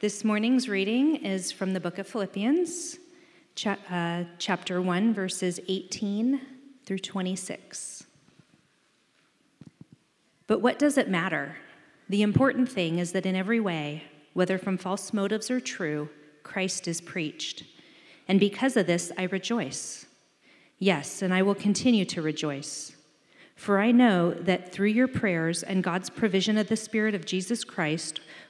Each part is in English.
This morning's reading is from the book of Philippians, cha- uh, chapter 1, verses 18 through 26. But what does it matter? The important thing is that in every way, whether from false motives or true, Christ is preached. And because of this, I rejoice. Yes, and I will continue to rejoice. For I know that through your prayers and God's provision of the Spirit of Jesus Christ,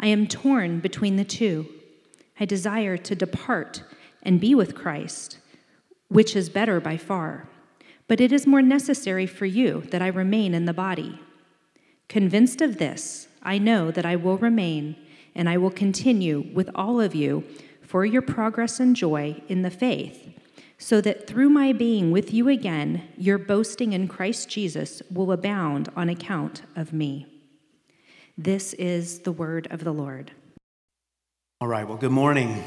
I am torn between the two. I desire to depart and be with Christ, which is better by far. But it is more necessary for you that I remain in the body. Convinced of this, I know that I will remain and I will continue with all of you for your progress and joy in the faith, so that through my being with you again, your boasting in Christ Jesus will abound on account of me. This is the word of the Lord. All right, well, good morning.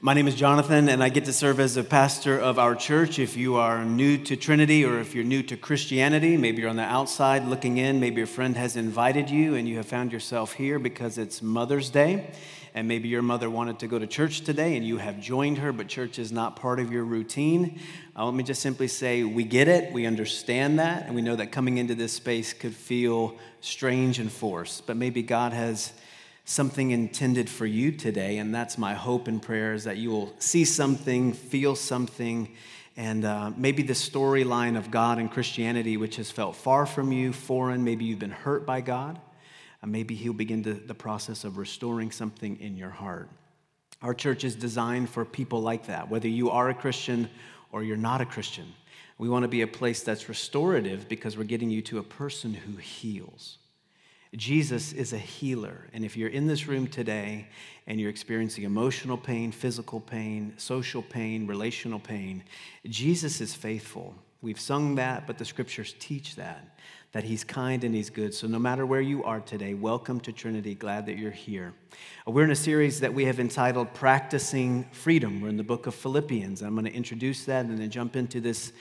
My name is Jonathan, and I get to serve as a pastor of our church. If you are new to Trinity or if you're new to Christianity, maybe you're on the outside looking in, maybe your friend has invited you and you have found yourself here because it's Mother's Day, and maybe your mother wanted to go to church today and you have joined her, but church is not part of your routine. Uh, let me just simply say we get it, we understand that, and we know that coming into this space could feel strange and forced, but maybe God has something intended for you today, and that's my hope and prayer is that you will see something, feel something, and uh, maybe the storyline of God and Christianity, which has felt far from you, foreign, maybe you've been hurt by God, and maybe He'll begin to, the process of restoring something in your heart. Our church is designed for people like that, whether you are a Christian or you're not a Christian. We want to be a place that's restorative because we're getting you to a person who heals. Jesus is a healer. And if you're in this room today and you're experiencing emotional pain, physical pain, social pain, relational pain, Jesus is faithful. We've sung that, but the scriptures teach that, that he's kind and he's good. So no matter where you are today, welcome to Trinity. Glad that you're here. We're in a series that we have entitled Practicing Freedom. We're in the book of Philippians. I'm going to introduce that and then jump into this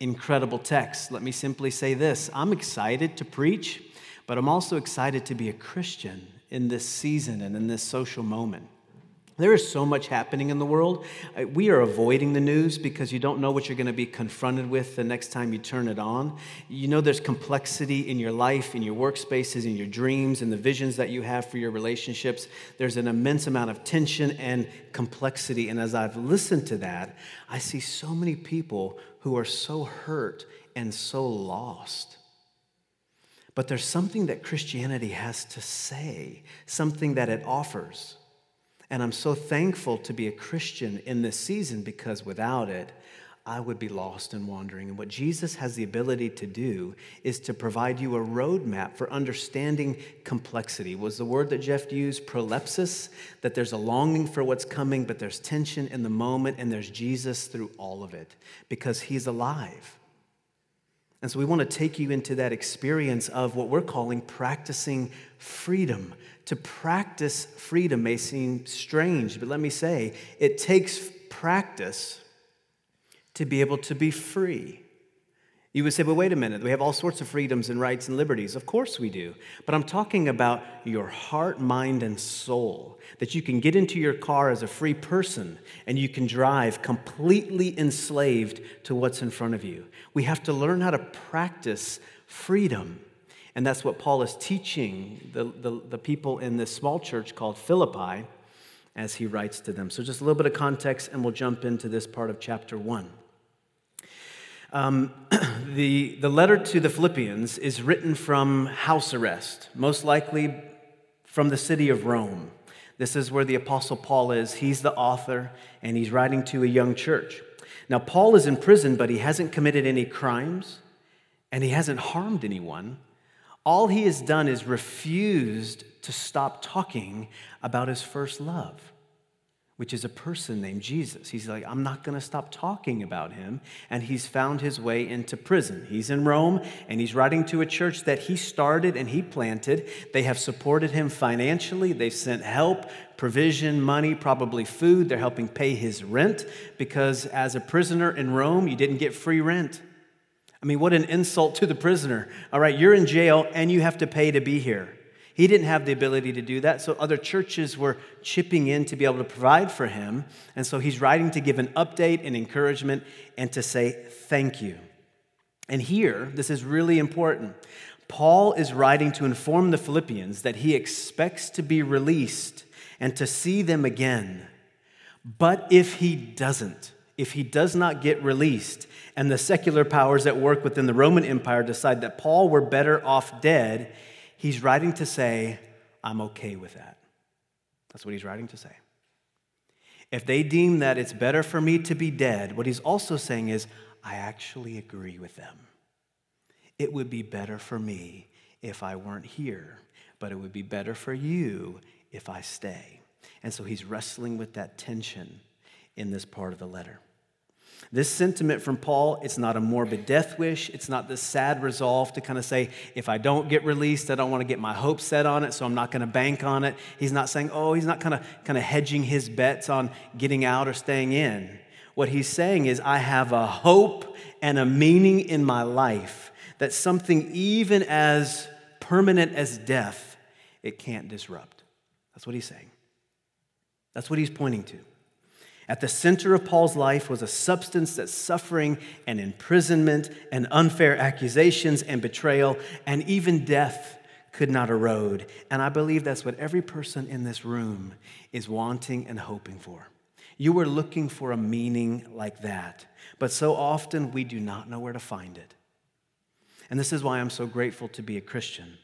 incredible text. Let me simply say this I'm excited to preach but I'm also excited to be a Christian in this season and in this social moment. There is so much happening in the world. Uh, we are avoiding the news because you don't know what you're going to be confronted with the next time you turn it on. You know, there's complexity in your life, in your workspaces, in your dreams, in the visions that you have for your relationships. There's an immense amount of tension and complexity. And as I've listened to that, I see so many people who are so hurt and so lost. But there's something that Christianity has to say, something that it offers. And I'm so thankful to be a Christian in this season because without it, I would be lost and wandering. And what Jesus has the ability to do is to provide you a roadmap for understanding complexity. Was the word that Jeff used prolepsis? That there's a longing for what's coming, but there's tension in the moment, and there's Jesus through all of it because he's alive. And so we want to take you into that experience of what we're calling practicing freedom. To practice freedom may seem strange, but let me say, it takes practice to be able to be free. You would say, well, wait a minute, we have all sorts of freedoms and rights and liberties. Of course we do. But I'm talking about your heart, mind, and soul. That you can get into your car as a free person and you can drive completely enslaved to what's in front of you. We have to learn how to practice freedom. And that's what Paul is teaching the, the, the people in this small church called Philippi as he writes to them. So, just a little bit of context, and we'll jump into this part of chapter one. Um, the, the letter to the Philippians is written from house arrest, most likely from the city of Rome. This is where the Apostle Paul is. He's the author, and he's writing to a young church. Now, Paul is in prison, but he hasn't committed any crimes, and he hasn't harmed anyone. All he has done is refused to stop talking about his first love which is a person named Jesus. He's like, I'm not going to stop talking about him. And he's found his way into prison. He's in Rome and he's writing to a church that he started and he planted. They have supported him financially, they've sent help, provision, money, probably food. They're helping pay his rent because as a prisoner in Rome, you didn't get free rent. I mean, what an insult to the prisoner. All right, you're in jail and you have to pay to be here. He didn't have the ability to do that, so other churches were chipping in to be able to provide for him. And so he's writing to give an update and encouragement and to say thank you. And here, this is really important. Paul is writing to inform the Philippians that he expects to be released and to see them again. But if he doesn't, if he does not get released, and the secular powers that work within the Roman Empire decide that Paul were better off dead, He's writing to say, I'm okay with that. That's what he's writing to say. If they deem that it's better for me to be dead, what he's also saying is, I actually agree with them. It would be better for me if I weren't here, but it would be better for you if I stay. And so he's wrestling with that tension in this part of the letter. This sentiment from Paul, it's not a morbid death wish. It's not this sad resolve to kind of say, if I don't get released, I don't want to get my hopes set on it, so I'm not going to bank on it. He's not saying, oh, he's not kind of kind of hedging his bets on getting out or staying in. What he's saying is, I have a hope and a meaning in my life that something even as permanent as death, it can't disrupt. That's what he's saying. That's what he's pointing to. At the center of Paul's life was a substance that suffering and imprisonment and unfair accusations and betrayal and even death could not erode. And I believe that's what every person in this room is wanting and hoping for. You are looking for a meaning like that, but so often we do not know where to find it. And this is why I'm so grateful to be a Christian.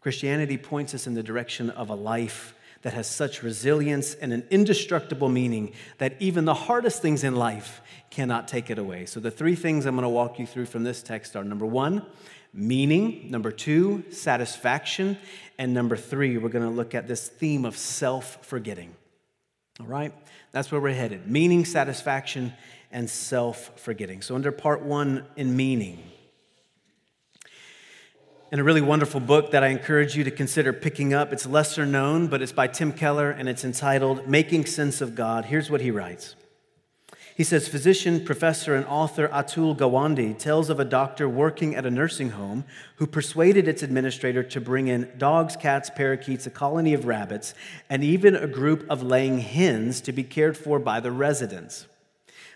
Christianity points us in the direction of a life that has such resilience and an indestructible meaning that even the hardest things in life cannot take it away. So, the three things I'm going to walk you through from this text are number one, meaning, number two, satisfaction, and number three, we're going to look at this theme of self forgetting. All right? That's where we're headed meaning, satisfaction, and self forgetting. So, under part one in meaning, in a really wonderful book that I encourage you to consider picking up. It's lesser known, but it's by Tim Keller and it's entitled Making Sense of God. Here's what he writes. He says, Physician, professor, and author Atul Gawande tells of a doctor working at a nursing home who persuaded its administrator to bring in dogs, cats, parakeets, a colony of rabbits, and even a group of laying hens to be cared for by the residents.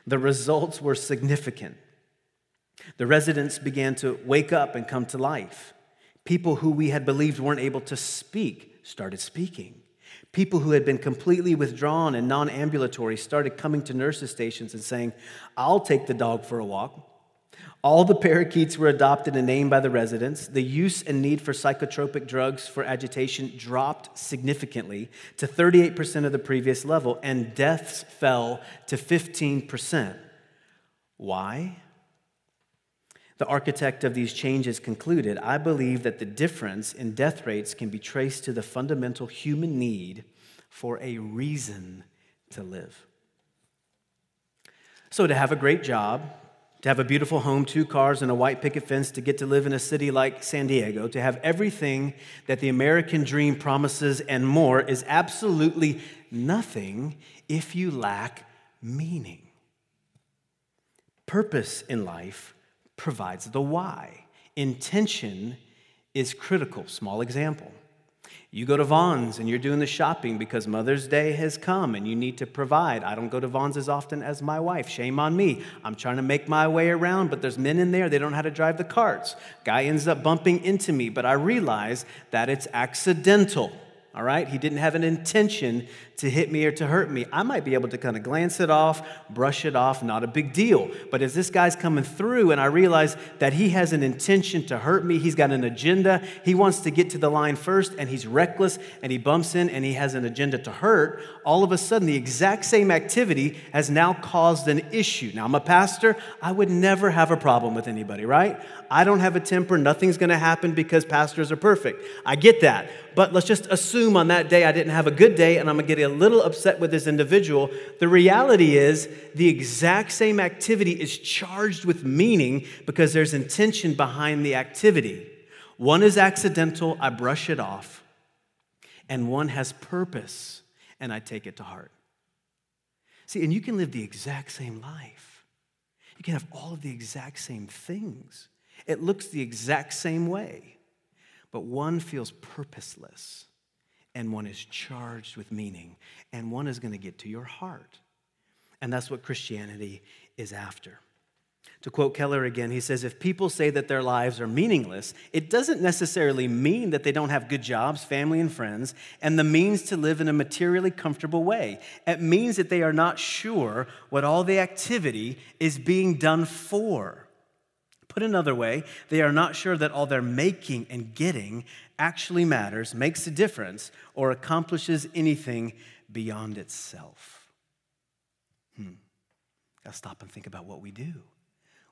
The results were significant. The residents began to wake up and come to life. People who we had believed weren't able to speak started speaking. People who had been completely withdrawn and non ambulatory started coming to nurses' stations and saying, I'll take the dog for a walk. All the parakeets were adopted and named by the residents. The use and need for psychotropic drugs for agitation dropped significantly to 38% of the previous level, and deaths fell to 15%. Why? The architect of these changes concluded I believe that the difference in death rates can be traced to the fundamental human need for a reason to live. So, to have a great job, to have a beautiful home, two cars, and a white picket fence, to get to live in a city like San Diego, to have everything that the American dream promises and more is absolutely nothing if you lack meaning. Purpose in life provides the why. Intention is critical. Small example. You go to Vons and you're doing the shopping because Mother's Day has come and you need to provide. I don't go to Vons as often as my wife. Shame on me. I'm trying to make my way around, but there's men in there, they don't know how to drive the carts. Guy ends up bumping into me, but I realize that it's accidental. All right? He didn't have an intention to hit me or to hurt me. I might be able to kind of glance it off, brush it off, not a big deal. But as this guy's coming through and I realize that he has an intention to hurt me, he's got an agenda, he wants to get to the line first, and he's reckless and he bumps in and he has an agenda to hurt, all of a sudden the exact same activity has now caused an issue. Now, I'm a pastor, I would never have a problem with anybody, right? I don't have a temper, nothing's gonna happen because pastors are perfect. I get that. But let's just assume on that day I didn't have a good day and I'm gonna get a little upset with this individual. The reality is the exact same activity is charged with meaning because there's intention behind the activity. One is accidental, I brush it off, and one has purpose, and I take it to heart. See, and you can live the exact same life. You can have all of the exact same things. It looks the exact same way, but one feels purposeless and one is charged with meaning, and one is going to get to your heart. And that's what Christianity is after. To quote Keller again, he says, If people say that their lives are meaningless, it doesn't necessarily mean that they don't have good jobs, family, and friends, and the means to live in a materially comfortable way. It means that they are not sure what all the activity is being done for. Put another way, they are not sure that all their making and getting actually matters, makes a difference, or accomplishes anything beyond itself. Hmm. Gotta stop and think about what we do,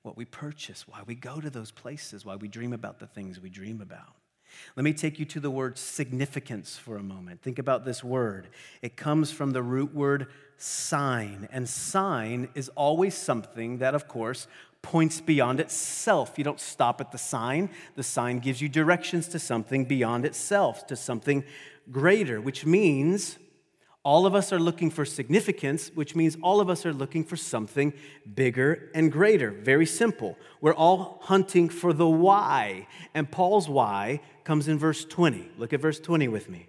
what we purchase, why we go to those places, why we dream about the things we dream about. Let me take you to the word significance for a moment. Think about this word. It comes from the root word sign, and sign is always something that, of course, points beyond itself. You don't stop at the sign. The sign gives you directions to something beyond itself, to something greater, which means all of us are looking for significance, which means all of us are looking for something bigger and greater. Very simple. We're all hunting for the why. And Paul's why comes in verse 20. Look at verse 20 with me.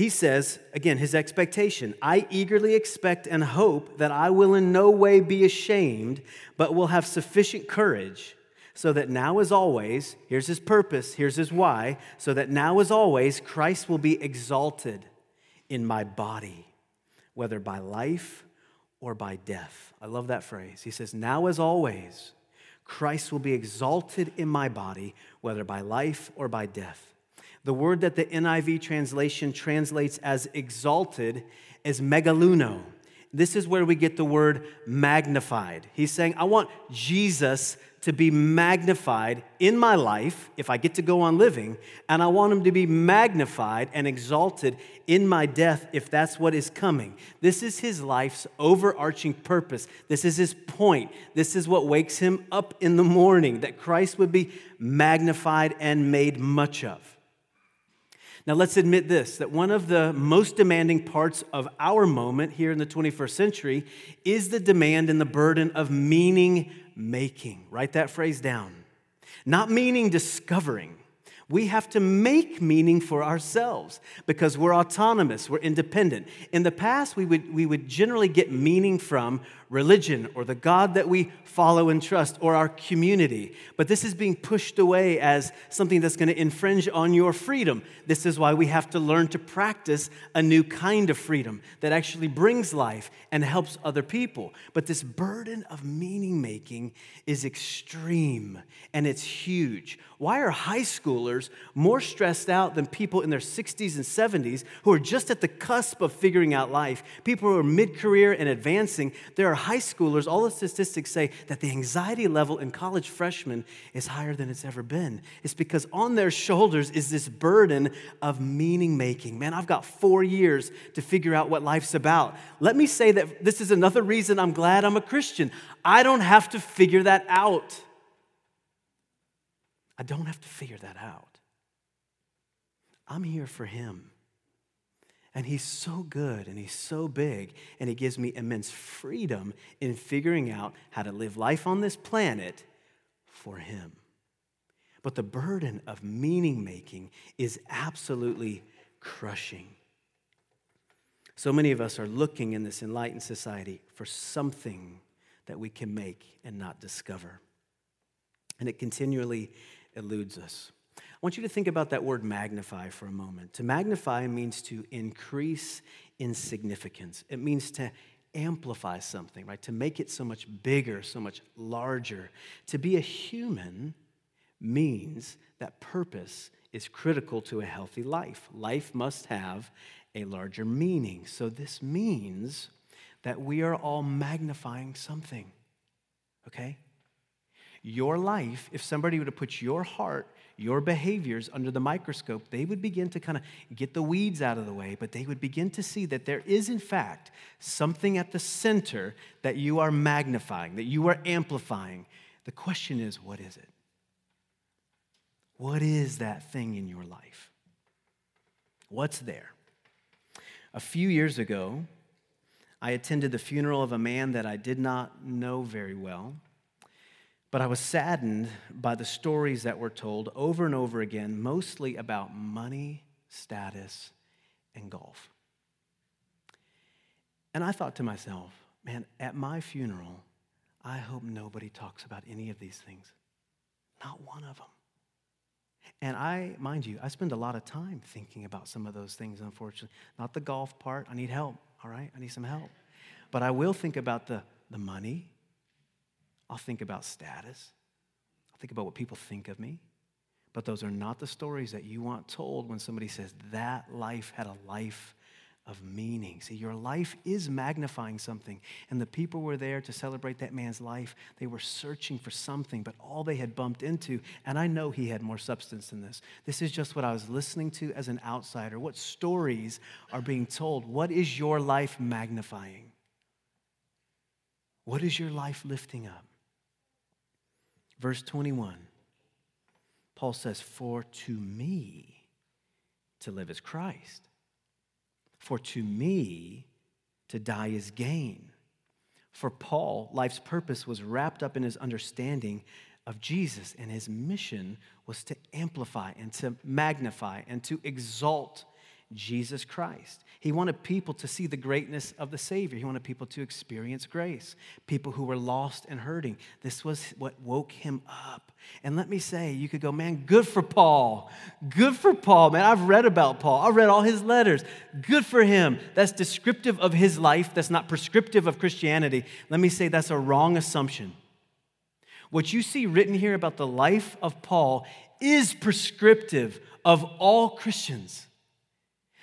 He says, again, his expectation I eagerly expect and hope that I will in no way be ashamed, but will have sufficient courage, so that now as always, here's his purpose, here's his why, so that now as always, Christ will be exalted in my body, whether by life or by death. I love that phrase. He says, Now as always, Christ will be exalted in my body, whether by life or by death. The word that the NIV translation translates as exalted is megaluno. This is where we get the word magnified. He's saying, I want Jesus to be magnified in my life if I get to go on living, and I want him to be magnified and exalted in my death if that's what is coming. This is his life's overarching purpose. This is his point. This is what wakes him up in the morning that Christ would be magnified and made much of. Now, let's admit this that one of the most demanding parts of our moment here in the 21st century is the demand and the burden of meaning making. Write that phrase down. Not meaning discovering, we have to make meaning for ourselves because we're autonomous, we're independent. In the past, we would, we would generally get meaning from religion or the God that we follow and trust or our community. But this is being pushed away as something that's going to infringe on your freedom. This is why we have to learn to practice a new kind of freedom that actually brings life and helps other people. But this burden of meaning making is extreme and it's huge. Why are high schoolers more stressed out than people in their 60s and 70s who are just at the cusp of figuring out life? People who are mid career and advancing. There are high schoolers, all the statistics say that the anxiety level in college freshmen is higher than it's ever been. It's because on their shoulders is this burden of meaning making. Man, I've got four years to figure out what life's about. Let me say that this is another reason I'm glad I'm a Christian. I don't have to figure that out. I don't have to figure that out. I'm here for Him. And He's so good and He's so big, and He gives me immense freedom in figuring out how to live life on this planet for Him. But the burden of meaning making is absolutely crushing. So many of us are looking in this enlightened society for something that we can make and not discover. And it continually eludes us. Want you to think about that word magnify for a moment. To magnify means to increase in significance, it means to amplify something, right? To make it so much bigger, so much larger. To be a human means that purpose is critical to a healthy life. Life must have a larger meaning. So this means that we are all magnifying something, okay? Your life, if somebody were to put your heart, your behaviors under the microscope, they would begin to kind of get the weeds out of the way, but they would begin to see that there is, in fact, something at the center that you are magnifying, that you are amplifying. The question is, what is it? What is that thing in your life? What's there? A few years ago, I attended the funeral of a man that I did not know very well. But I was saddened by the stories that were told over and over again, mostly about money, status, and golf. And I thought to myself, man, at my funeral, I hope nobody talks about any of these things. Not one of them. And I, mind you, I spend a lot of time thinking about some of those things, unfortunately. Not the golf part, I need help, all right? I need some help. But I will think about the, the money, I'll think about status. I'll think about what people think of me. But those are not the stories that you want told when somebody says that life had a life of meaning. See, your life is magnifying something. And the people were there to celebrate that man's life. They were searching for something, but all they had bumped into, and I know he had more substance than this. This is just what I was listening to as an outsider. What stories are being told? What is your life magnifying? What is your life lifting up? Verse 21, Paul says, For to me to live is Christ, for to me to die is gain. For Paul, life's purpose was wrapped up in his understanding of Jesus, and his mission was to amplify and to magnify and to exalt Jesus Christ. He wanted people to see the greatness of the Savior. He wanted people to experience grace, people who were lost and hurting. This was what woke him up. And let me say, you could go, man, good for Paul. Good for Paul, man. I've read about Paul, I've read all his letters. Good for him. That's descriptive of his life, that's not prescriptive of Christianity. Let me say, that's a wrong assumption. What you see written here about the life of Paul is prescriptive of all Christians.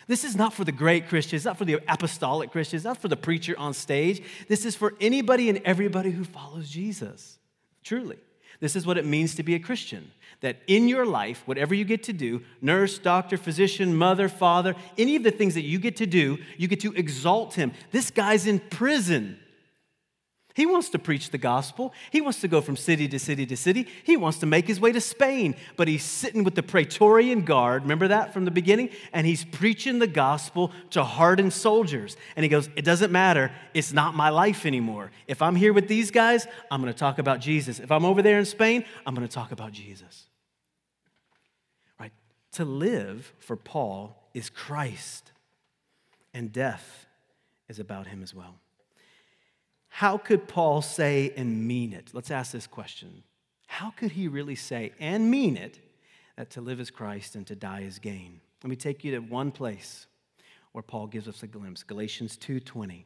This is not for the great Christians, not for the apostolic Christians, not for the preacher on stage. This is for anybody and everybody who follows Jesus. Truly. This is what it means to be a Christian. That in your life, whatever you get to do, nurse, doctor, physician, mother, father, any of the things that you get to do, you get to exalt him. This guy's in prison. He wants to preach the gospel. He wants to go from city to city to city. He wants to make his way to Spain, but he's sitting with the Praetorian Guard. Remember that from the beginning? And he's preaching the gospel to hardened soldiers. And he goes, It doesn't matter. It's not my life anymore. If I'm here with these guys, I'm going to talk about Jesus. If I'm over there in Spain, I'm going to talk about Jesus. Right? To live for Paul is Christ, and death is about him as well. How could Paul say and mean it? Let's ask this question. How could he really say and mean it that to live is Christ and to die is gain? Let me take you to one place where Paul gives us a glimpse, Galatians 2:20.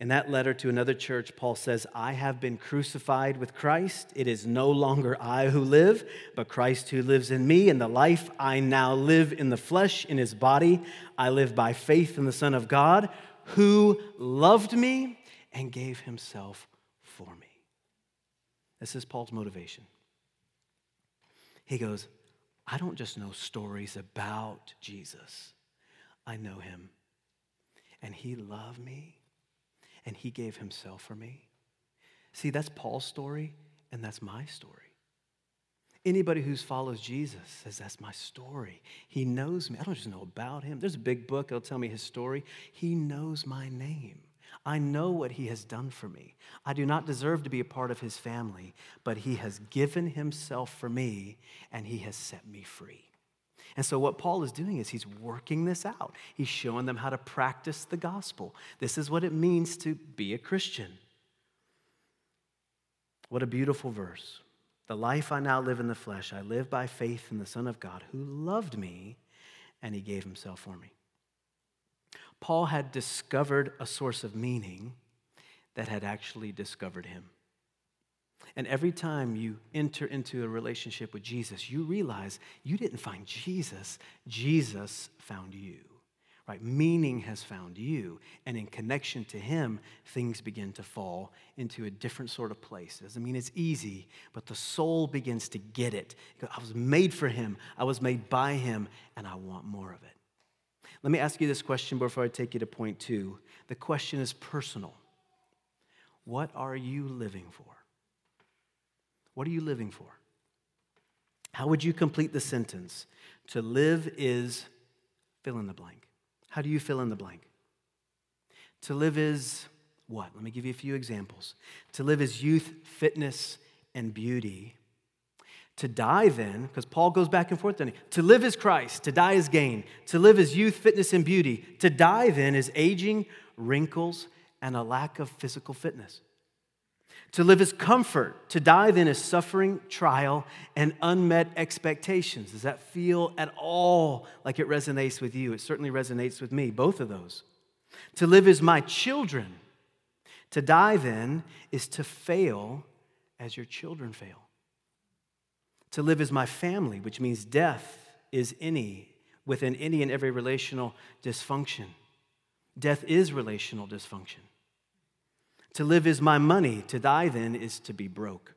In that letter to another church, Paul says, I have been crucified with Christ. It is no longer I who live, but Christ who lives in me. And the life I now live in the flesh, in his body, I live by faith in the Son of God who loved me and gave himself for me. This is Paul's motivation. He goes, I don't just know stories about Jesus, I know him. And he loved me and he gave himself for me. See, that's Paul's story and that's my story. Anybody who follows Jesus says, That's my story. He knows me. I don't just know about him. There's a big book that'll tell me his story. He knows my name. I know what he has done for me. I do not deserve to be a part of his family, but he has given himself for me and he has set me free. And so, what Paul is doing is he's working this out. He's showing them how to practice the gospel. This is what it means to be a Christian. What a beautiful verse. The life I now live in the flesh, I live by faith in the Son of God who loved me and he gave himself for me. Paul had discovered a source of meaning that had actually discovered him. And every time you enter into a relationship with Jesus, you realize you didn't find Jesus, Jesus found you. Right? Meaning has found you. And in connection to him, things begin to fall into a different sort of place. Doesn't mean it's easy, but the soul begins to get it. I was made for him, I was made by him, and I want more of it. Let me ask you this question before I take you to point two. The question is personal. What are you living for? What are you living for? How would you complete the sentence? To live is fill in the blank. How do you fill in the blank? To live is what? Let me give you a few examples. To live is youth, fitness, and beauty. To die, then, because Paul goes back and forth, to live is Christ, to die is gain. To live is youth, fitness, and beauty. To die, then, is aging, wrinkles, and a lack of physical fitness. To live is comfort. To die, then, is suffering, trial, and unmet expectations. Does that feel at all like it resonates with you? It certainly resonates with me, both of those. To live is my children. To die, then, is to fail as your children fail. To live is my family, which means death is any, within any and every relational dysfunction. Death is relational dysfunction. To live is my money, to die then is to be broke.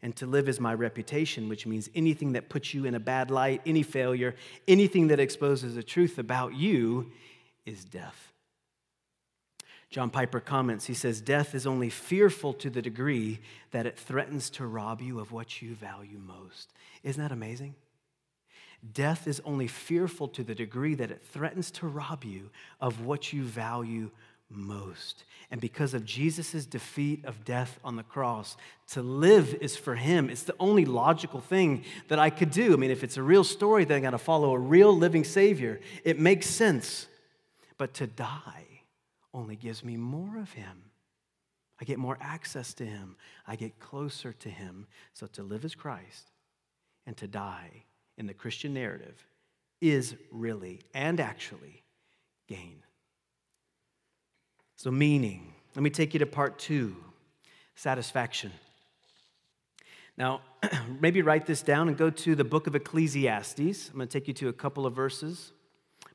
And to live is my reputation, which means anything that puts you in a bad light, any failure, anything that exposes the truth about you is death. John Piper comments, he says, Death is only fearful to the degree that it threatens to rob you of what you value most. Isn't that amazing? Death is only fearful to the degree that it threatens to rob you of what you value most. And because of Jesus' defeat of death on the cross, to live is for him. It's the only logical thing that I could do. I mean, if it's a real story, then I gotta follow a real living Savior. It makes sense. But to die only gives me more of him. I get more access to him, I get closer to him. So to live as Christ and to die in the Christian narrative is really and actually gain. So, meaning. Let me take you to part two satisfaction. Now, maybe write this down and go to the book of Ecclesiastes. I'm going to take you to a couple of verses,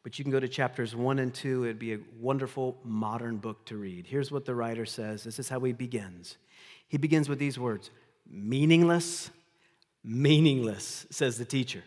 but you can go to chapters one and two. It'd be a wonderful modern book to read. Here's what the writer says this is how he begins. He begins with these words meaningless, meaningless, says the teacher.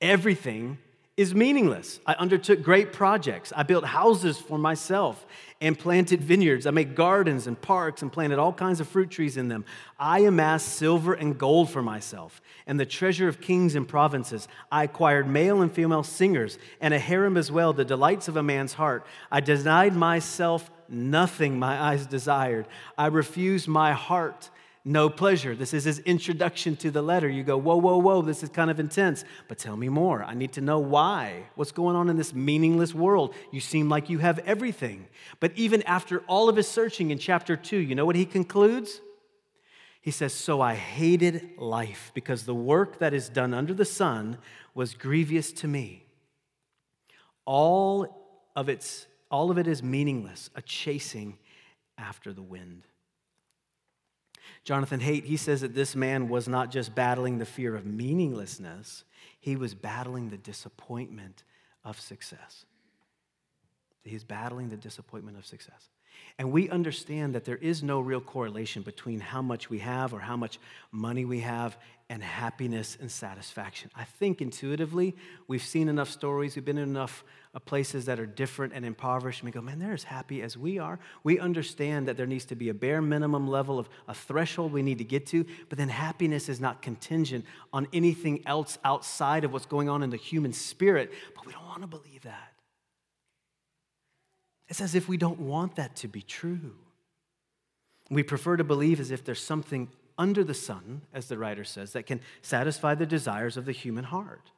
Everything is meaningless. I undertook great projects. I built houses for myself and planted vineyards. I made gardens and parks and planted all kinds of fruit trees in them. I amassed silver and gold for myself and the treasure of kings and provinces. I acquired male and female singers and a harem as well, the delights of a man's heart. I denied myself nothing my eyes desired. I refused my heart no pleasure. This is his introduction to the letter. You go, whoa, whoa, whoa, this is kind of intense, but tell me more. I need to know why. What's going on in this meaningless world? You seem like you have everything. But even after all of his searching in chapter two, you know what he concludes? He says, So I hated life because the work that is done under the sun was grievous to me. All of, its, all of it is meaningless, a chasing after the wind. Jonathan Haidt, he says that this man was not just battling the fear of meaninglessness, he was battling the disappointment of success. He's battling the disappointment of success. And we understand that there is no real correlation between how much we have or how much money we have and happiness and satisfaction. I think intuitively, we've seen enough stories, we've been in enough uh, places that are different and impoverished, and we go, man, they're as happy as we are. We understand that there needs to be a bare minimum level of a threshold we need to get to, but then happiness is not contingent on anything else outside of what's going on in the human spirit, but we don't want to believe that. It's as if we don't want that to be true. We prefer to believe as if there's something under the sun, as the writer says, that can satisfy the desires of the human heart.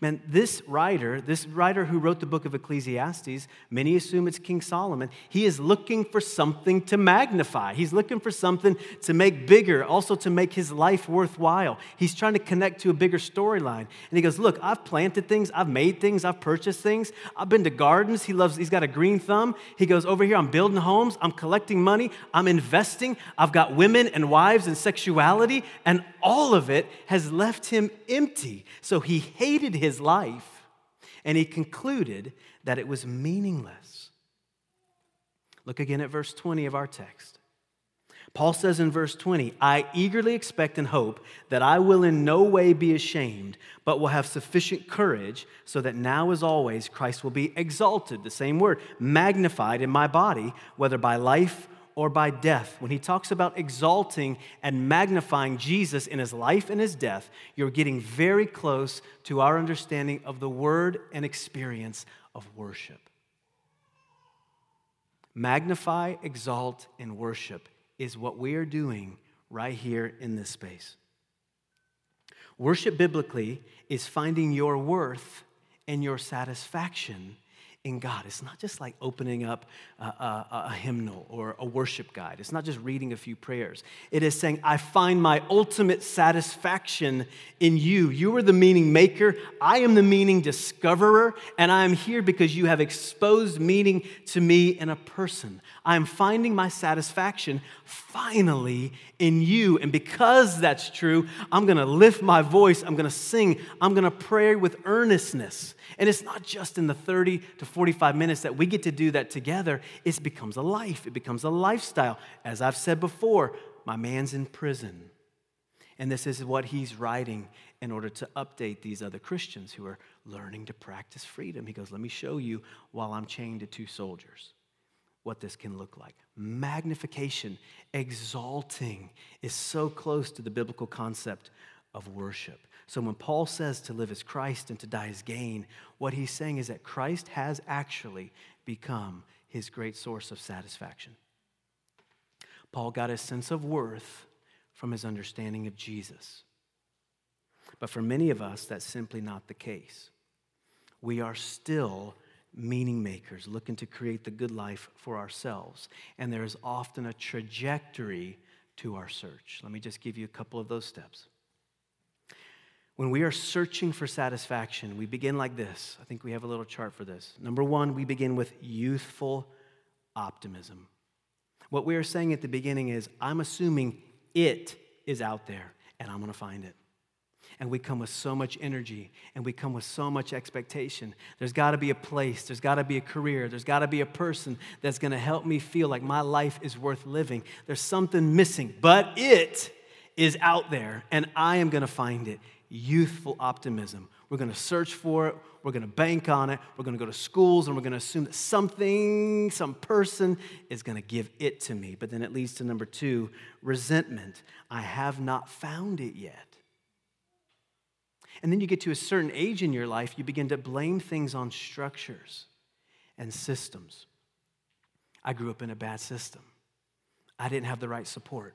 Man, this writer, this writer who wrote the book of Ecclesiastes, many assume it's King Solomon, he is looking for something to magnify. He's looking for something to make bigger, also to make his life worthwhile. He's trying to connect to a bigger storyline. And he goes, Look, I've planted things, I've made things, I've purchased things, I've been to gardens. He loves, he's got a green thumb. He goes, Over here, I'm building homes, I'm collecting money, I'm investing, I've got women and wives and sexuality, and all of it has left him empty. So he hated his his life, and he concluded that it was meaningless. Look again at verse 20 of our text. Paul says in verse 20, I eagerly expect and hope that I will in no way be ashamed, but will have sufficient courage so that now, as always, Christ will be exalted, the same word, magnified in my body, whether by life or by death. When he talks about exalting and magnifying Jesus in his life and his death, you're getting very close to our understanding of the word and experience of worship. Magnify, exalt, and worship is what we are doing right here in this space. Worship biblically is finding your worth and your satisfaction in God. It's not just like opening up a, a, a, hymnal or a worship guide. It's not just reading a few prayers. It is saying, I find my ultimate satisfaction in you. You are the meaning maker. I am the meaning discoverer. And I am here because you have exposed meaning to me in a person. I am finding my satisfaction finally in you. And because that's true, I'm going to lift my voice. I'm going to sing. I'm going to pray with earnestness. And it's not just in the 30 to 45 minutes that we get to do that together, it becomes a life, it becomes a lifestyle. As I've said before, my man's in prison. And this is what he's writing in order to update these other Christians who are learning to practice freedom. He goes, Let me show you while I'm chained to two soldiers what this can look like. Magnification, exalting, is so close to the biblical concept of worship. So when Paul says to live as Christ and to die as gain, what he's saying is that Christ has actually become his great source of satisfaction. Paul got his sense of worth from his understanding of Jesus. But for many of us, that's simply not the case. We are still meaning makers looking to create the good life for ourselves. And there is often a trajectory to our search. Let me just give you a couple of those steps. When we are searching for satisfaction, we begin like this. I think we have a little chart for this. Number one, we begin with youthful optimism. What we are saying at the beginning is, I'm assuming it is out there and I'm going to find it. And we come with so much energy and we come with so much expectation. There's got to be a place, there's got to be a career, there's got to be a person that's going to help me feel like my life is worth living. There's something missing, but it is out there and I am going to find it youthful optimism. We're going to search for it, we're going to bank on it, we're going to go to schools, and we're going to assume that something, some person is going to give it to me. But then it leads to number two resentment. I have not found it yet. And then you get to a certain age in your life, you begin to blame things on structures and systems. I grew up in a bad system. I didn't have the right support.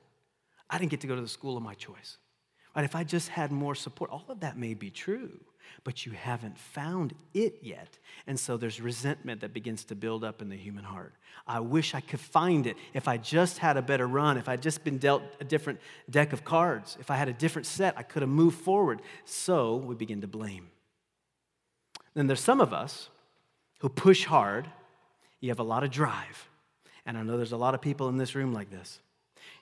I didn't get to go to the school of my choice. Right? If I just had more support, all of that may be true, but you haven't found it yet. And so there's resentment that begins to build up in the human heart. I wish I could find it. If I just had a better run, if I'd just been dealt a different deck of cards, if I had a different set, I could have moved forward. So we begin to blame. Then there's some of us who push hard. You have a lot of drive. And I know there's a lot of people in this room like this.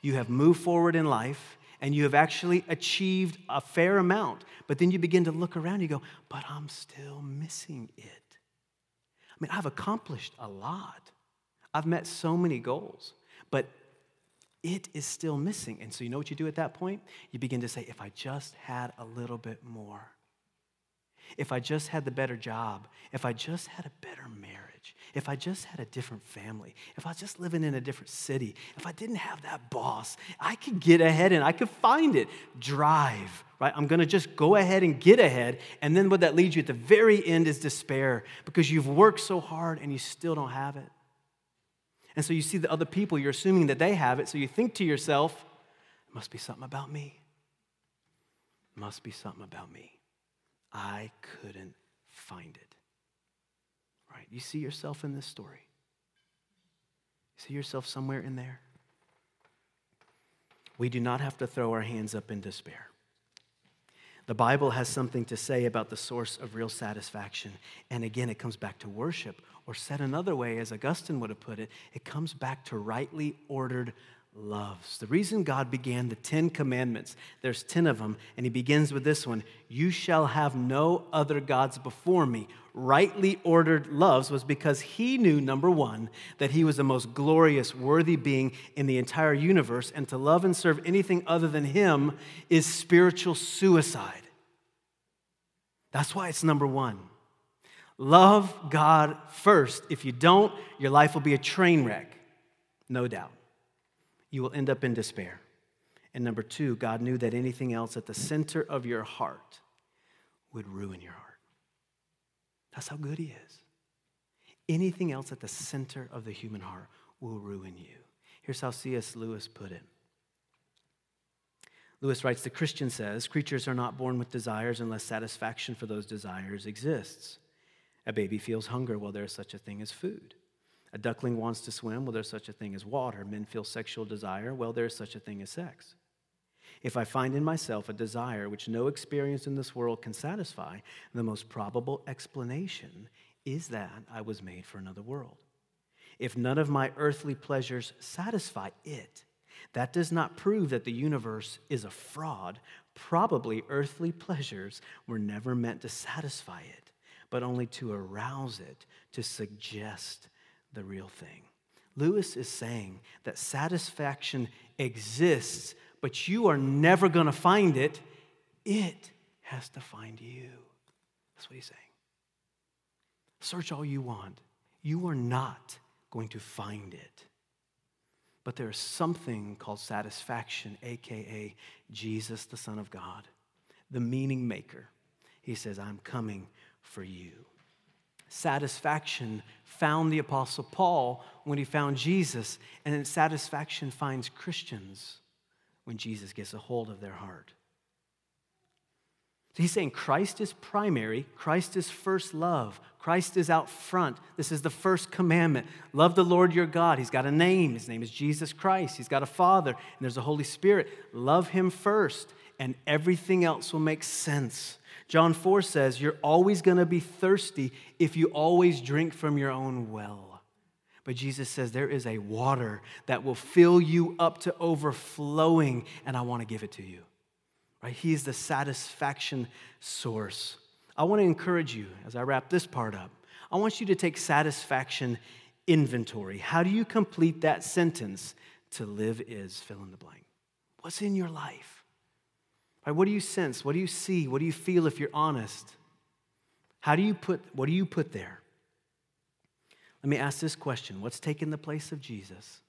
You have moved forward in life and you have actually achieved a fair amount. But then you begin to look around, you go, but I'm still missing it. I mean, I've accomplished a lot, I've met so many goals, but it is still missing. And so, you know what you do at that point? You begin to say, if I just had a little bit more, if I just had the better job, if I just had a better marriage if I just had a different family, if I was just living in a different city, if I didn't have that boss, I could get ahead and I could find it. Drive, right? I'm gonna just go ahead and get ahead. And then what that leads you at the very end is despair because you've worked so hard and you still don't have it. And so you see the other people, you're assuming that they have it. So you think to yourself, it must be something about me. It must be something about me. I couldn't find it. You see yourself in this story? You see yourself somewhere in there? We do not have to throw our hands up in despair. The Bible has something to say about the source of real satisfaction. And again, it comes back to worship, or said another way, as Augustine would have put it, it comes back to rightly ordered loves. The reason God began the Ten Commandments, there's 10 of them, and he begins with this one You shall have no other gods before me. Rightly ordered loves was because he knew, number one, that he was the most glorious, worthy being in the entire universe, and to love and serve anything other than him is spiritual suicide. That's why it's number one. Love God first. If you don't, your life will be a train wreck, no doubt you will end up in despair. And number two, God knew that anything else at the center of your heart would ruin your heart. That's how good He is. Anything else at the center of the human heart will ruin you. Here's how C.S. Lewis put it. Lewis writes The Christian says, creatures are not born with desires unless satisfaction for those desires exists. A baby feels hunger while there is such a thing as food. A duckling wants to swim. Well, there's such a thing as water. Men feel sexual desire. Well, there's such a thing as sex. If I find in myself a desire which no experience in this world can satisfy, the most probable explanation is that I was made for another world. If none of my earthly pleasures satisfy it, that does not prove that the universe is a fraud. Probably earthly pleasures were never meant to satisfy it, but only to arouse it, to suggest the real thing. Lewis is saying that satisfaction exists, but you are never going to find it. It has to find you. That's what he's saying. Search all you want. You are not going to find it. But there is something called satisfaction, aka Jesus, the Son of God, the meaning maker. He says, I'm coming for you satisfaction found the Apostle Paul when he found Jesus, and then satisfaction finds Christians when Jesus gets a hold of their heart. So he's saying Christ is primary, Christ is first love, Christ is out front. This is the first commandment. Love the Lord your God. He's got a name. His name is Jesus Christ. He's got a Father, and there's a Holy Spirit. Love him first, and everything else will make sense. John 4 says, You're always going to be thirsty if you always drink from your own well. But Jesus says, There is a water that will fill you up to overflowing, and I want to give it to you. Right? He's the satisfaction source. I want to encourage you as I wrap this part up. I want you to take satisfaction inventory. How do you complete that sentence? To live is fill in the blank. What's in your life? Right, what do you sense? What do you see? What do you feel if you're honest? How do you put, what do you put there? Let me ask this question What's taken the place of Jesus?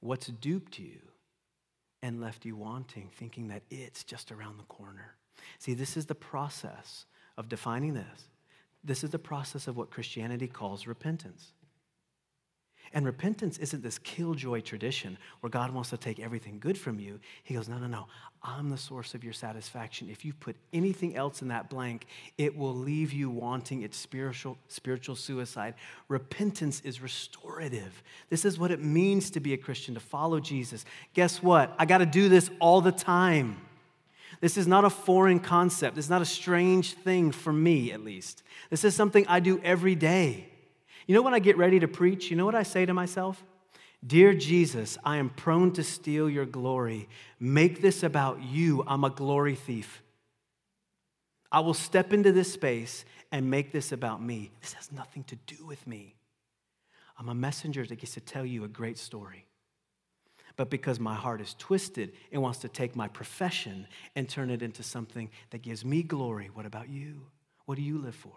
What's duped you and left you wanting, thinking that it's just around the corner? See, this is the process of defining this. This is the process of what Christianity calls repentance. And repentance isn't this killjoy tradition where God wants to take everything good from you. He goes, No, no, no. I'm the source of your satisfaction. If you put anything else in that blank, it will leave you wanting its spiritual, spiritual suicide. Repentance is restorative. This is what it means to be a Christian, to follow Jesus. Guess what? I got to do this all the time. This is not a foreign concept. Is not a strange thing for me, at least. This is something I do every day. You know, when I get ready to preach, you know what I say to myself? Dear Jesus, I am prone to steal your glory. Make this about you. I'm a glory thief. I will step into this space and make this about me. This has nothing to do with me. I'm a messenger that gets to tell you a great story. But because my heart is twisted, it wants to take my profession and turn it into something that gives me glory. What about you? What do you live for?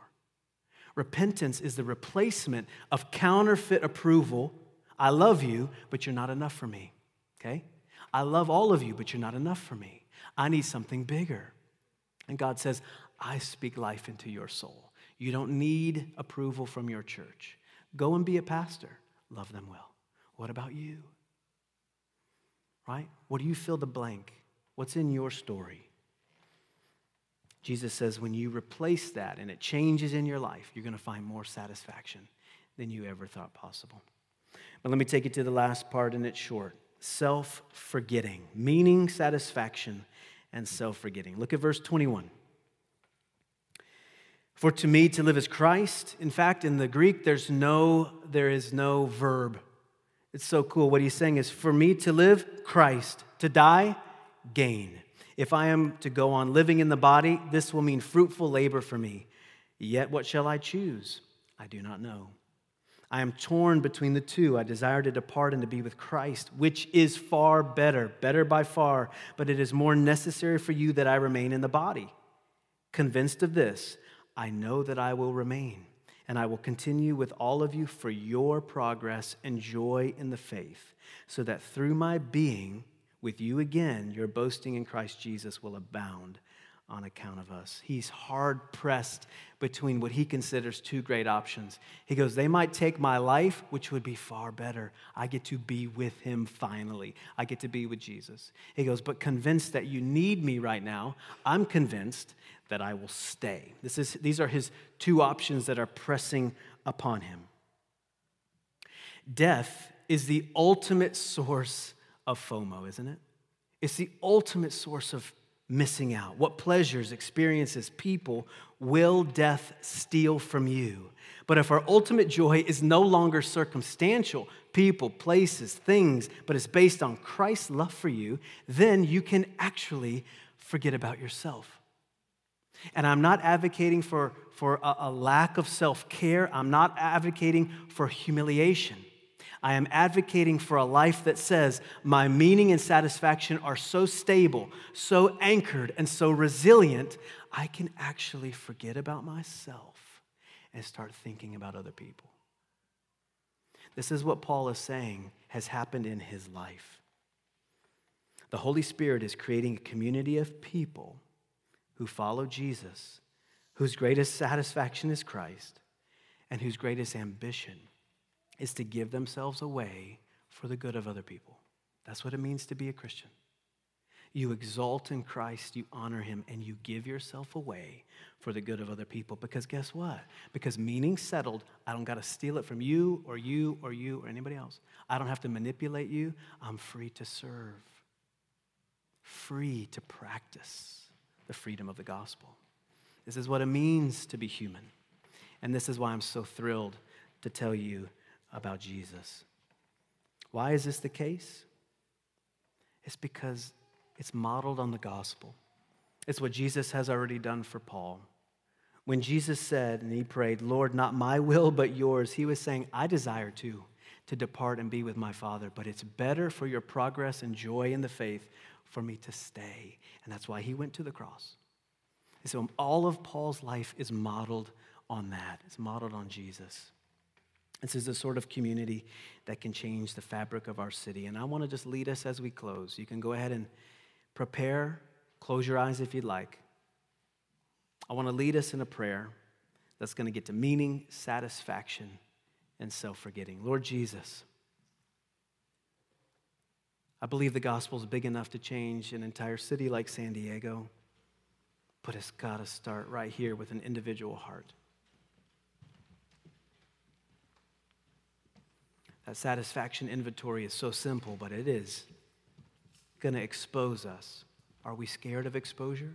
Repentance is the replacement of counterfeit approval. I love you, but you're not enough for me. Okay? I love all of you, but you're not enough for me. I need something bigger. And God says, I speak life into your soul. You don't need approval from your church. Go and be a pastor. Love them well. What about you? Right? What do you fill the blank? What's in your story? Jesus says when you replace that and it changes in your life, you're going to find more satisfaction than you ever thought possible. But let me take it to the last part, and it's short self forgetting, meaning, satisfaction, and self forgetting. Look at verse 21. For to me to live is Christ. In fact, in the Greek, there's no, there is no verb. It's so cool. What he's saying is, for me to live, Christ. To die, gain. If I am to go on living in the body, this will mean fruitful labor for me. Yet what shall I choose? I do not know. I am torn between the two. I desire to depart and to be with Christ, which is far better, better by far, but it is more necessary for you that I remain in the body. Convinced of this, I know that I will remain, and I will continue with all of you for your progress and joy in the faith, so that through my being with you again, your boasting in Christ Jesus will abound on account of us. He's hard pressed between what he considers two great options. He goes, They might take my life, which would be far better. I get to be with him finally. I get to be with Jesus. He goes, But convinced that you need me right now, I'm convinced that I will stay. This is, these are his two options that are pressing upon him. Death is the ultimate source of FOMO, isn't it? It's the ultimate source of missing out? What pleasures, experiences, people will death steal from you? But if our ultimate joy is no longer circumstantial, people, places, things, but it's based on Christ's love for you, then you can actually forget about yourself. And I'm not advocating for, for a, a lack of self care, I'm not advocating for humiliation. I am advocating for a life that says my meaning and satisfaction are so stable, so anchored, and so resilient, I can actually forget about myself and start thinking about other people. This is what Paul is saying has happened in his life. The Holy Spirit is creating a community of people who follow Jesus, whose greatest satisfaction is Christ, and whose greatest ambition is to give themselves away for the good of other people. That's what it means to be a Christian. You exalt in Christ, you honor him, and you give yourself away for the good of other people. Because guess what? Because meaning settled, I don't got to steal it from you or you or you or anybody else. I don't have to manipulate you. I'm free to serve, free to practice the freedom of the gospel. This is what it means to be human. And this is why I'm so thrilled to tell you about Jesus. Why is this the case? It's because it's modeled on the gospel. It's what Jesus has already done for Paul. When Jesus said and he prayed, Lord, not my will, but yours, he was saying, I desire too to depart and be with my Father, but it's better for your progress and joy in the faith for me to stay. And that's why he went to the cross. And so all of Paul's life is modeled on that, it's modeled on Jesus. This is the sort of community that can change the fabric of our city. And I want to just lead us as we close. You can go ahead and prepare, close your eyes if you'd like. I want to lead us in a prayer that's going to get to meaning, satisfaction, and self forgetting. Lord Jesus, I believe the gospel is big enough to change an entire city like San Diego, but it's got to start right here with an individual heart. That satisfaction inventory is so simple, but it is going to expose us. Are we scared of exposure?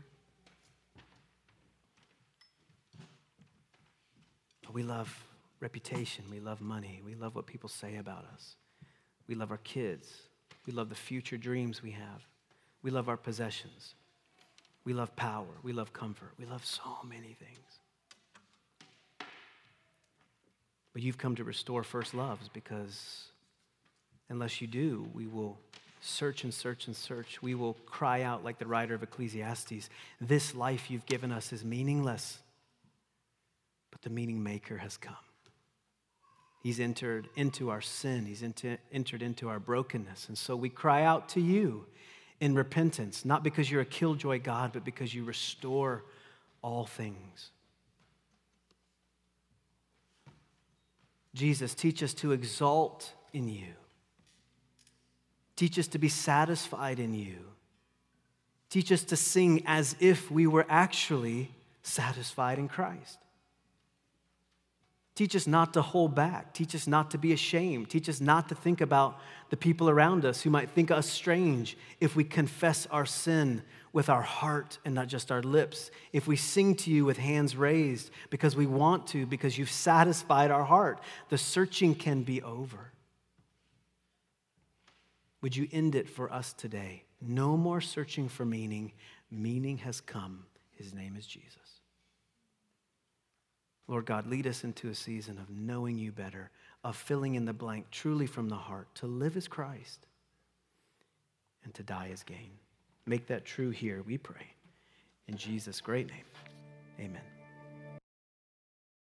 We love reputation. We love money. We love what people say about us. We love our kids. We love the future dreams we have. We love our possessions. We love power. We love comfort. We love so many things. But you've come to restore first loves because unless you do, we will search and search and search. We will cry out like the writer of Ecclesiastes This life you've given us is meaningless, but the meaning maker has come. He's entered into our sin, He's into, entered into our brokenness. And so we cry out to you in repentance, not because you're a killjoy God, but because you restore all things. Jesus, teach us to exalt in you. Teach us to be satisfied in you. Teach us to sing as if we were actually satisfied in Christ. Teach us not to hold back. Teach us not to be ashamed. Teach us not to think about the people around us who might think us strange if we confess our sin with our heart and not just our lips. If we sing to you with hands raised because we want to, because you've satisfied our heart, the searching can be over. Would you end it for us today? No more searching for meaning. Meaning has come. His name is Jesus. Lord God, lead us into a season of knowing you better, of filling in the blank truly from the heart, to live as Christ and to die as gain. Make that true here, we pray. In Jesus' great name, amen.